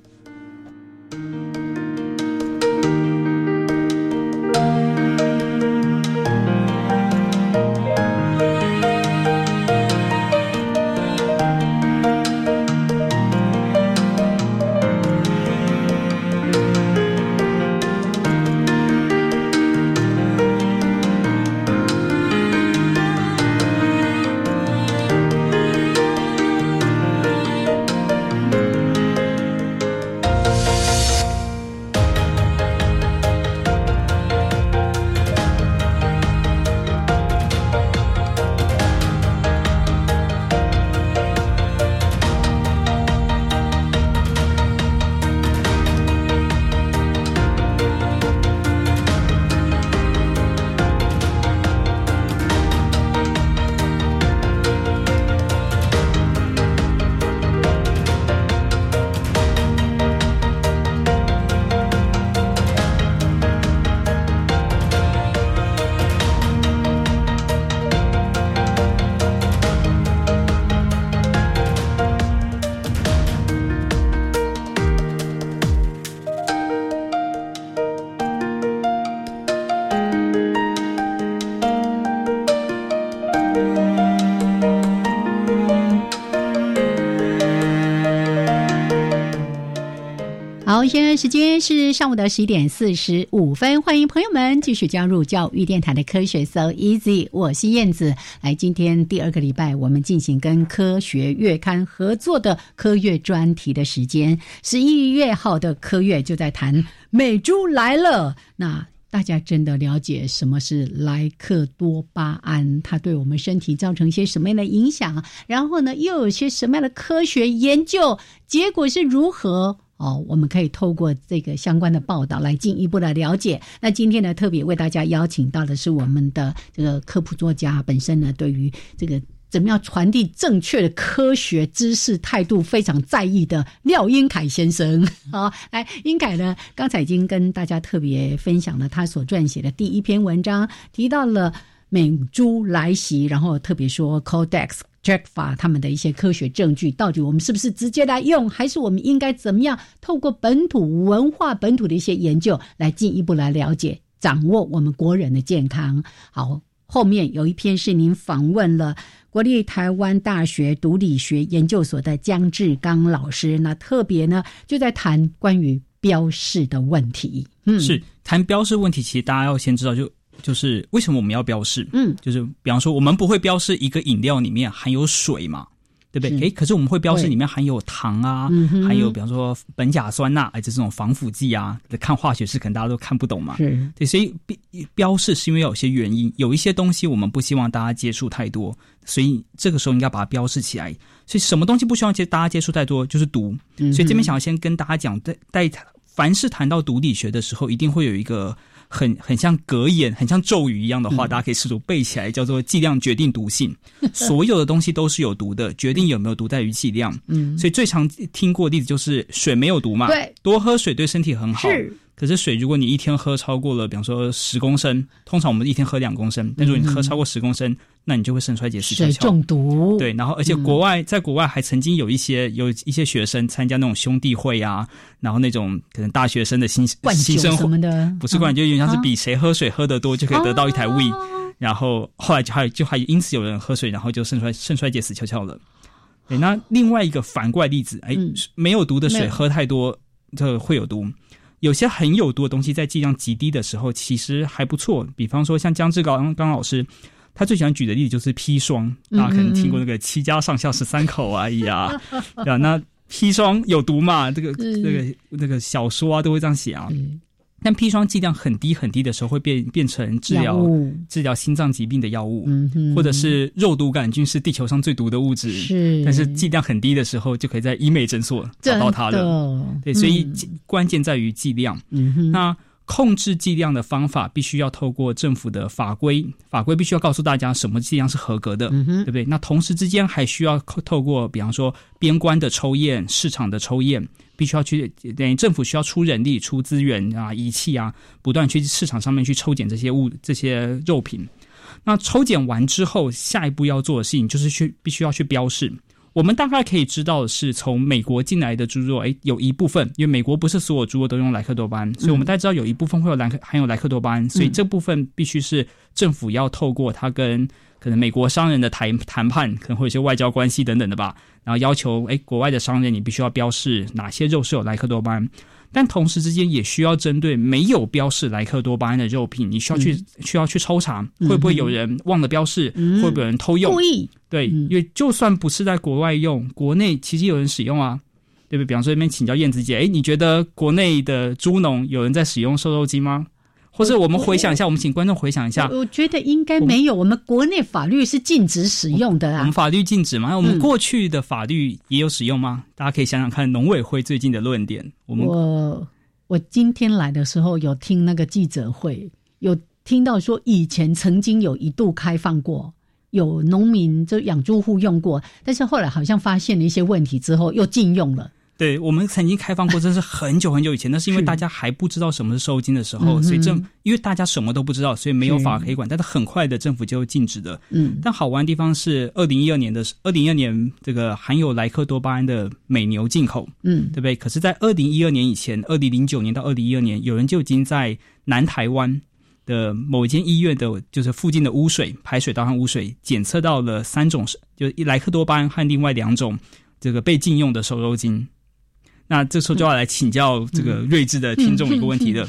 现在时间是上午的十一点四十五分，欢迎朋友们继续加入教育电台的科学 So Easy，我是燕子。来，今天第二个礼拜，我们进行跟科学月刊合作的科月专题的时间。十一月号的科月就在谈美猪来了。那大家真的了解什么是莱克多巴胺？它对我们身体造成一些什么样的影响？然后呢，又有些什么样的科学研究结果是如何？哦，我们可以透过这个相关的报道来进一步的了解。那今天呢，特别为大家邀请到的是我们的这个科普作家，本身呢对于这个怎么样传递正确的科学知识态度非常在意的廖英凯先生。好，(laughs) 来，英凯呢刚才已经跟大家特别分享了他所撰写的第一篇文章，提到了美珠来袭，然后特别说 Codex。check 法他们的一些科学证据，到底我们是不是直接来用，还是我们应该怎么样透过本土文化、本土的一些研究来进一步来了解、掌握我们国人的健康？好，后面有一篇是您访问了国立台湾大学毒理学研究所的姜志刚老师，那特别呢就在谈关于标示的问题。嗯，是谈标示问题，其实大家要先知道就。就是为什么我们要标示？嗯，就是比方说，我们不会标示一个饮料里面含有水嘛，对不对？诶，可是我们会标示里面含有糖啊，含有比方说苯甲酸钠，哎，这种防腐剂啊。看化学式可能大家都看不懂嘛，是对，所以标标示是因为有些原因，有一些东西我们不希望大家接触太多，所以这个时候应该把它标示起来。所以什么东西不希望接大家接触太多，就是毒。所以这边想要先跟大家讲，在在凡是谈到毒理学的时候，一定会有一个。很很像格言，很像咒语一样的话，大家可以试图背起来，叫做“剂量决定毒性”。(laughs) 所有的东西都是有毒的，决定有没有毒在于剂量。嗯，所以最常听过的例子就是水没有毒嘛，对，多喝水对身体很好。是。可是水，如果你一天喝超过了，比方说十公升，通常我们一天喝两公升，但如果你喝超过十公升，那你就会肾衰竭、死翘翘。水中毒。对，然后而且国外在国外还曾经有一些有一些学生参加那种兄弟会啊，然后那种可能大学生的新新生什么的，不是灌就有点像是比谁喝水喝得多就可以得到一台 V，然后后来就还就还因此有人喝水，然后就肾衰肾衰竭死翘翘了。对，那另外一个反怪例子，哎，没有毒的水喝太多，这会有毒。有些很有毒的东西，在剂量极低的时候，其实还不错。比方说，像姜志刚刚老师，他最喜欢举的例子就是砒霜。大家可能听过那个“七家上下十三口”啊，哎呀，(laughs) 对啊，那砒霜有毒嘛？这个、这个、那个小说啊，都会这样写啊。但砒霜剂量很低很低的时候，会变变成治疗治疗心脏疾病的药物，或者是肉毒杆菌是地球上最毒的物质。是，但是剂量很低的时候，就可以在医美诊所找到它了。对，所以关键在于剂量。那控制剂量的方法，必须要透过政府的法规，法规必须要告诉大家什么剂量是合格的，对不对？那同时之间还需要透过，比方说边关的抽验、市场的抽验。必须要去等于政府需要出人力、出资源啊、仪器啊，不断去市场上面去抽检这些物、这些肉品。那抽检完之后，下一步要做的事情就是去必须要去标示。我们大概可以知道的是，从美国进来的猪肉，诶，有一部分，因为美国不是所有猪肉都用莱克多巴胺，所以我们大家知道有一部分会有莱克含有莱克多巴胺，所以这部分必须是政府要透过它跟。可能美国商人的谈谈判，可能会有些外交关系等等的吧。然后要求，哎，国外的商人你必须要标示哪些肉是有莱克多巴胺，但同时之间也需要针对没有标示莱克多巴胺的肉品，你需要去需要去抽查，会不会有人忘了标示，会不会有人偷用？故意对，因为就算不是在国外用，国内其实有人使用啊，对不对？比方说这边请教燕子姐，哎，你觉得国内的猪农有人在使用瘦肉精吗？或者我们回想一下，我们请观众回想一下。我觉得应该没有，我们国内法律是禁止使用的啊。我们法律禁止吗？我们过去的法律也有使用吗？大家可以想想看，农委会最近的论点。我们我我今天来的时候有听那个记者会，有听到说以前曾经有一度开放过，有农民就养猪户用过，但是后来好像发现了一些问题之后又禁用了。对我们曾经开放过，这是很久很久以前，那是因为大家还不知道什么是受精的时候，所以政因为大家什么都不知道，所以没有法可以管。但是很快的，政府就禁止的。嗯，但好玩的地方是，二零一二年的二零一二年，这个含有莱克多巴胺的美牛进口，嗯，对不对？可是，在二零一二年以前，二零零九年到二零一二年，有人就已经在南台湾的某一间医院的，就是附近的污水排水道和污水检测到了三种，就是莱克多巴胺和另外两种这个被禁用的瘦肉精。那这时候就要来请教这个睿智的听众一个问题了：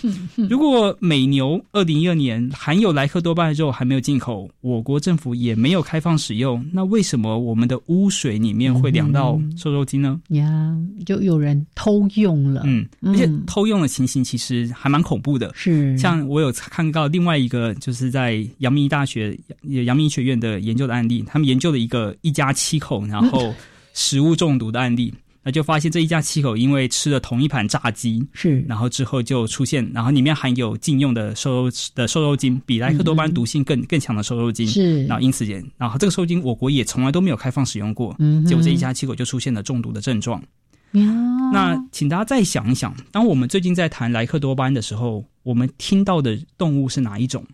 如果美牛二零一二年含有莱克多巴胺肉还没有进口，我国政府也没有开放使用，那为什么我们的污水里面会两到瘦肉精呢？呀，就有人偷用了。嗯，而且偷用的情形其实还蛮恐怖的。是，像我有看到另外一个，就是在阳明大学阳明学院的研究的案例，他们研究了一个一家七口，然后 (laughs) 食物中毒的案例。那就发现这一家七口因为吃了同一盘炸鸡，是，然后之后就出现，然后里面含有禁用的瘦肉的瘦肉精，比莱克多巴胺毒性更更强的瘦肉精，是，然后因此也，然后这个瘦肉精我国也从来都没有开放使用过，嗯，结果这一家七口就出现了中毒的症状。那请大家再想一想，当我们最近在谈莱克多巴胺的时候，我们听到的动物是哪一种？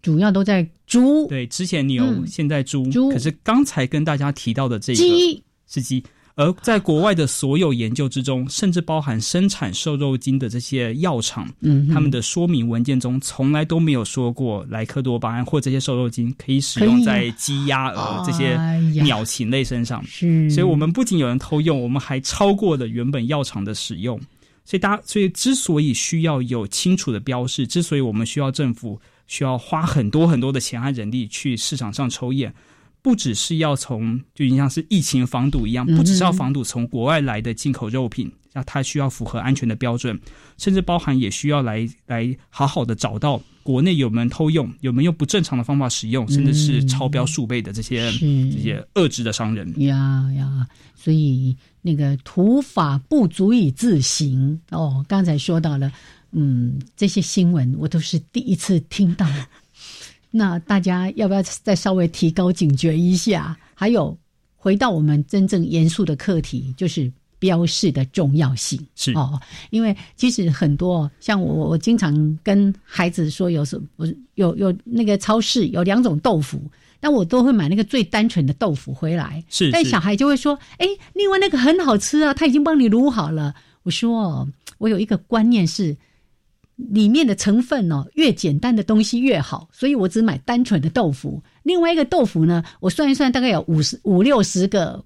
主要都在猪，对，之前牛，现在猪，猪，可是刚才跟大家提到的这个是鸡。而在国外的所有研究之中，甚至包含生产瘦肉精的这些药厂，嗯，他们的说明文件中从来都没有说过莱克多巴胺或这些瘦肉精可以使用在鸡、鸭、鹅这些鸟禽类身上。是，所以我们不仅有人偷用，我们还超过了原本药厂的使用。所以大家，所以之所以需要有清楚的标示，之所以我们需要政府需要花很多很多的钱和人力去市场上抽验。不只是要从，就像是疫情防堵一样，不只是要防堵从国外来的进口肉品，那它需要符合安全的标准，甚至包含也需要来来好好的找到国内有没有偷用，有没有不正常的方法使用，甚至是超标数倍的这些这些恶质的商人。呀呀，所以那个土法不足以自行哦。刚才说到了，嗯，这些新闻我都是第一次听到。那大家要不要再稍微提高警觉一下？还有，回到我们真正严肃的课题，就是标示的重要性。是哦，因为其实很多像我，我经常跟孩子说，有时我有有那个超市有两种豆腐，那我都会买那个最单纯的豆腐回来。是，但小孩就会说：“哎，另外那个很好吃啊，他已经帮你卤好了。”我说：“我有一个观念是。”里面的成分哦，越简单的东西越好，所以我只买单纯的豆腐。另外一个豆腐呢，我算一算，大概有五十五六十个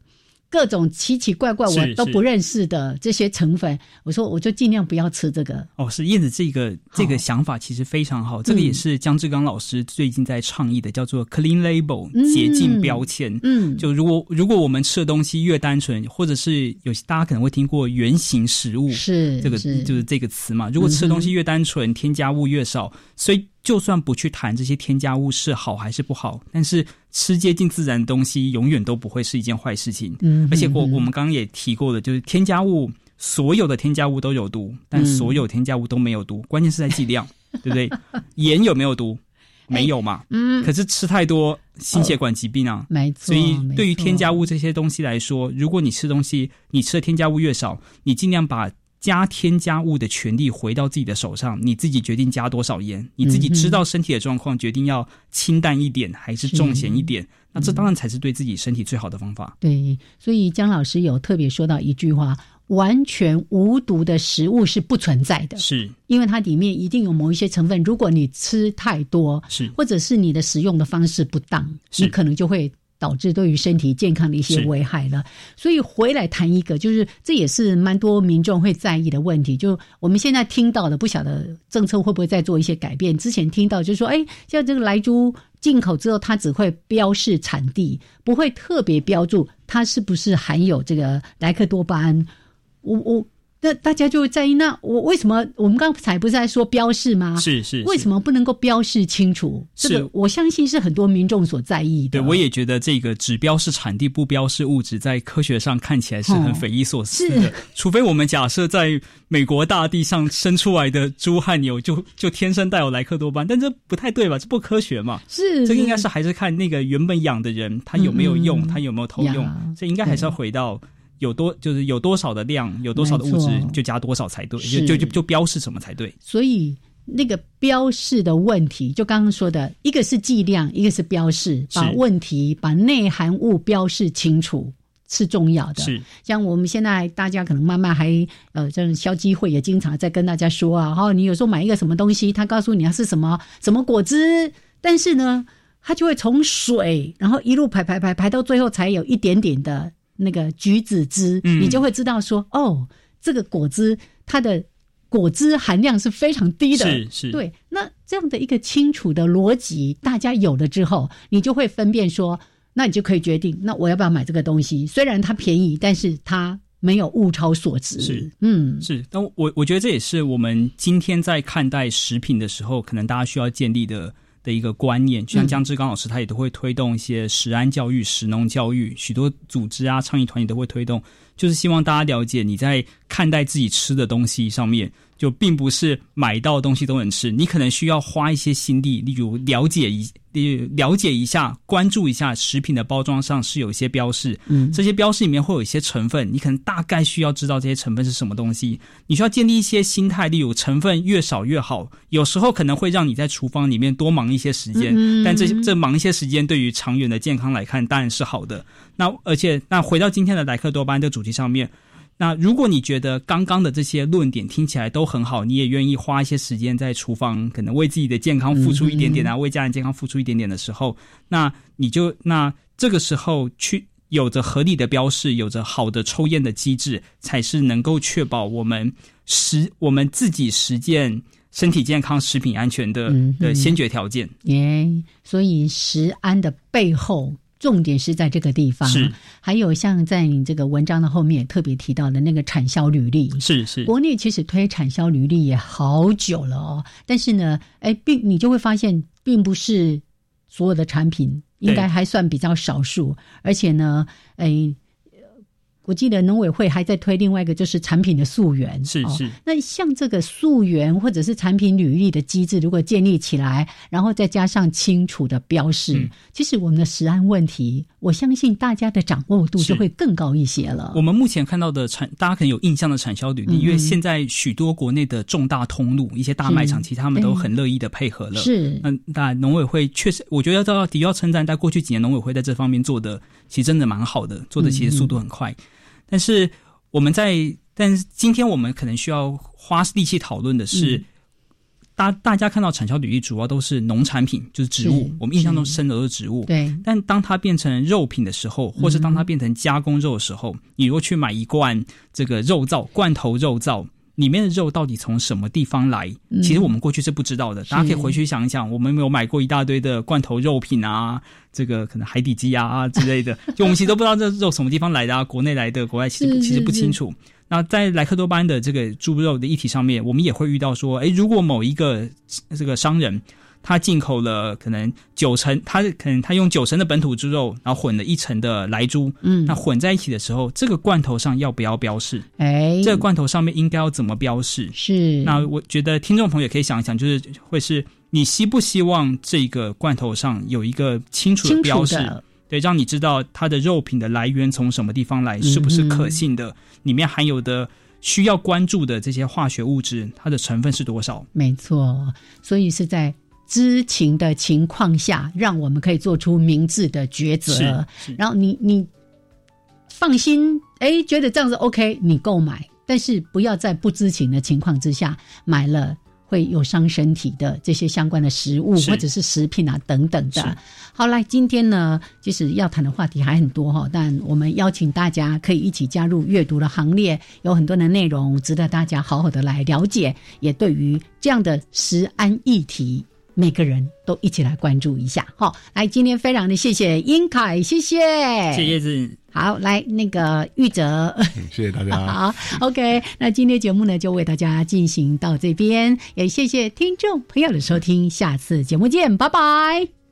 各种奇奇怪怪我都不认识的这些成分，我说我就尽量不要吃这个。哦，是燕子这个这个想法其实非常好，这个也是姜志刚老师最近在倡议的，叫做 clean label 洁净标签。嗯，就如果如果我们吃的东西越单纯，或者是有大家可能会听过原型食物是这个就是这个词嘛，如果吃的东西越单纯，添加物越少，所以。就算不去谈这些添加物是好还是不好，但是吃接近自然的东西永远都不会是一件坏事情。嗯，而且我我们刚刚也提过的，就是添加物，所有的添加物都有毒，但所有添加物都没有毒，关键是在剂量，(laughs) 对不对？盐有没有毒？没有嘛。嗯。可是吃太多，心血管疾病啊。没错。所以对于添加物这些东西来说，如果你吃东西，你吃的添加物越少，你尽量把。加添加物的权利回到自己的手上，你自己决定加多少盐，你自己知道身体的状况，决定要清淡一点还是重咸一点。那这当然才是对自己身体最好的方法。对，所以姜老师有特别说到一句话：完全无毒的食物是不存在的，是因为它里面一定有某一些成分，如果你吃太多，是或者是你的使用的方式不当，你可能就会。导致对于身体健康的一些危害了，所以回来谈一个，就是这也是蛮多民众会在意的问题。就我们现在听到的，不晓得政策会不会再做一些改变。之前听到就是说，哎，像这个莱猪进口之后，它只会标示产地，不会特别标注它是不是含有这个莱克多巴胺。我我。那大家就会在意，那我为什么我们刚才不是在说标示吗？是是，为什么不能够标示清楚？这个我相信是很多民众所在意的。对，我也觉得这个只标示产地不标示物质，在科学上看起来是很匪夷所思的。除非我们假设在美国大地上生出来的猪和牛就就天生带有莱克多巴，但这不太对吧？这不科学嘛？是，这个应该是还是看那个原本养的人他有没有用，他有没有偷用，所以应该还是要回到。有多就是有多少的量，有多少的物质，就加多少才对，就就就就标示什么才对。所以那个标示的问题，就刚刚说的，一个是剂量，一个是标示，把问题把内含物标示清楚是重要的。是像我们现在大家可能慢慢还呃，这种消基会也经常在跟大家说啊，哈，你有时候买一个什么东西，他告诉你它是什么什么果汁，但是呢，它就会从水，然后一路排排排排到最后，才有一点点的。那个橘子汁，你就会知道说，哦，这个果汁它的果汁含量是非常低的，是是，对。那这样的一个清楚的逻辑，大家有了之后，你就会分辨说，那你就可以决定，那我要不要买这个东西？虽然它便宜，但是它没有物超所值。是，嗯，是。但我我觉得这也是我们今天在看待食品的时候，可能大家需要建立的。的一个观念，就像姜志刚老师，他也都会推动一些食安教育、食农教育，许多组织啊、倡议团体都会推动，就是希望大家了解你在看待自己吃的东西上面。就并不是买到的东西都能吃，你可能需要花一些心力，例如了解一了解一下，关注一下食品的包装上是有一些标示，嗯，这些标示里面会有一些成分，你可能大概需要知道这些成分是什么东西。你需要建立一些心态，例如成分越少越好，有时候可能会让你在厨房里面多忙一些时间，但这这忙一些时间对于长远的健康来看当然是好的。那而且那回到今天的莱克多巴胺的主题上面。那如果你觉得刚刚的这些论点听起来都很好，你也愿意花一些时间在厨房，可能为自己的健康付出一点点啊，为家人健康付出一点点的时候，那你就那这个时候去有着合理的标示，有着好的抽验的机制，才是能够确保我们实我们自己实践身体健康、食品安全的的先决条件。耶，所以食安的背后。重点是在这个地方，是。还有像在你这个文章的后面特别提到的那个产销履历，是是，国内其实推产销履历也好久了哦，但是呢，哎，并你就会发现，并不是所有的产品应该还算比较少数，而且呢，哎。我记得农委会还在推另外一个，就是产品的溯源。是是。那像这个溯源或者是产品履历的机制，如果建立起来，然后再加上清楚的标示，其实我们的食安问题，我相信大家的掌握度就会更高一些了。我们目前看到的产，大家可能有印象的产销履历，因为现在许多国内的重大通路、一些大卖场，其实他们都很乐意的配合了。是。嗯，那农委会确实，我觉得要到底要称赞，在过去几年农委会在这方面做的，其实真的蛮好的，做的其实速度很快。但是我们在，但是今天我们可能需要花力气讨论的是，大大家看到产销履历主要都是农产品，就是植物，我们印象中生的都是植物。对。但当它变成肉品的时候，或是当它变成加工肉的时候，你如果去买一罐这个肉燥罐头肉燥，里面的肉到底从什么地方来？其实我们过去是不知道的。大家可以回去想一想，我们有买过一大堆的罐头肉品啊，这个可能海底鸡啊啊 (laughs) 之类的，就我们其实都不知道这肉什么地方来的啊，(laughs) 国内来的，国外其实其实不清楚。那在莱克多巴胺的这个猪肉的议题上面，我们也会遇到说，哎，如果某一个这个商人他进口了可能九成，他可能他用九成的本土猪肉，然后混了一成的来猪，嗯，那混在一起的时候，这个罐头上要不要标示？哎，这个罐头上面应该要怎么标示？是。那我觉得听众朋友可以想一想，就是会是你希不希望这个罐头上有一个清楚的标示？对，让你知道它的肉品的来源从什么地方来，是不是可信的？里面含有的需要关注的这些化学物质，它的成分是多少？没错，所以是在知情的情况下，让我们可以做出明智的抉择。然后你你放心，哎，觉得这样子 OK，你购买，但是不要在不知情的情况之下买了。会有伤身体的这些相关的食物或者是食品啊等等的。好，来今天呢，就是要谈的话题还很多哈，但我们邀请大家可以一起加入阅读的行列，有很多的内容值得大家好好的来了解，也对于这样的食安议题。每个人都一起来关注一下，好，来，今天非常的谢谢英凯，谢谢，谢谢子，好，来那个玉哲，谢谢大家，(laughs) 好，OK，那今天节目呢就为大家进行到这边，也谢谢听众朋友的收听，下次节目见，拜拜。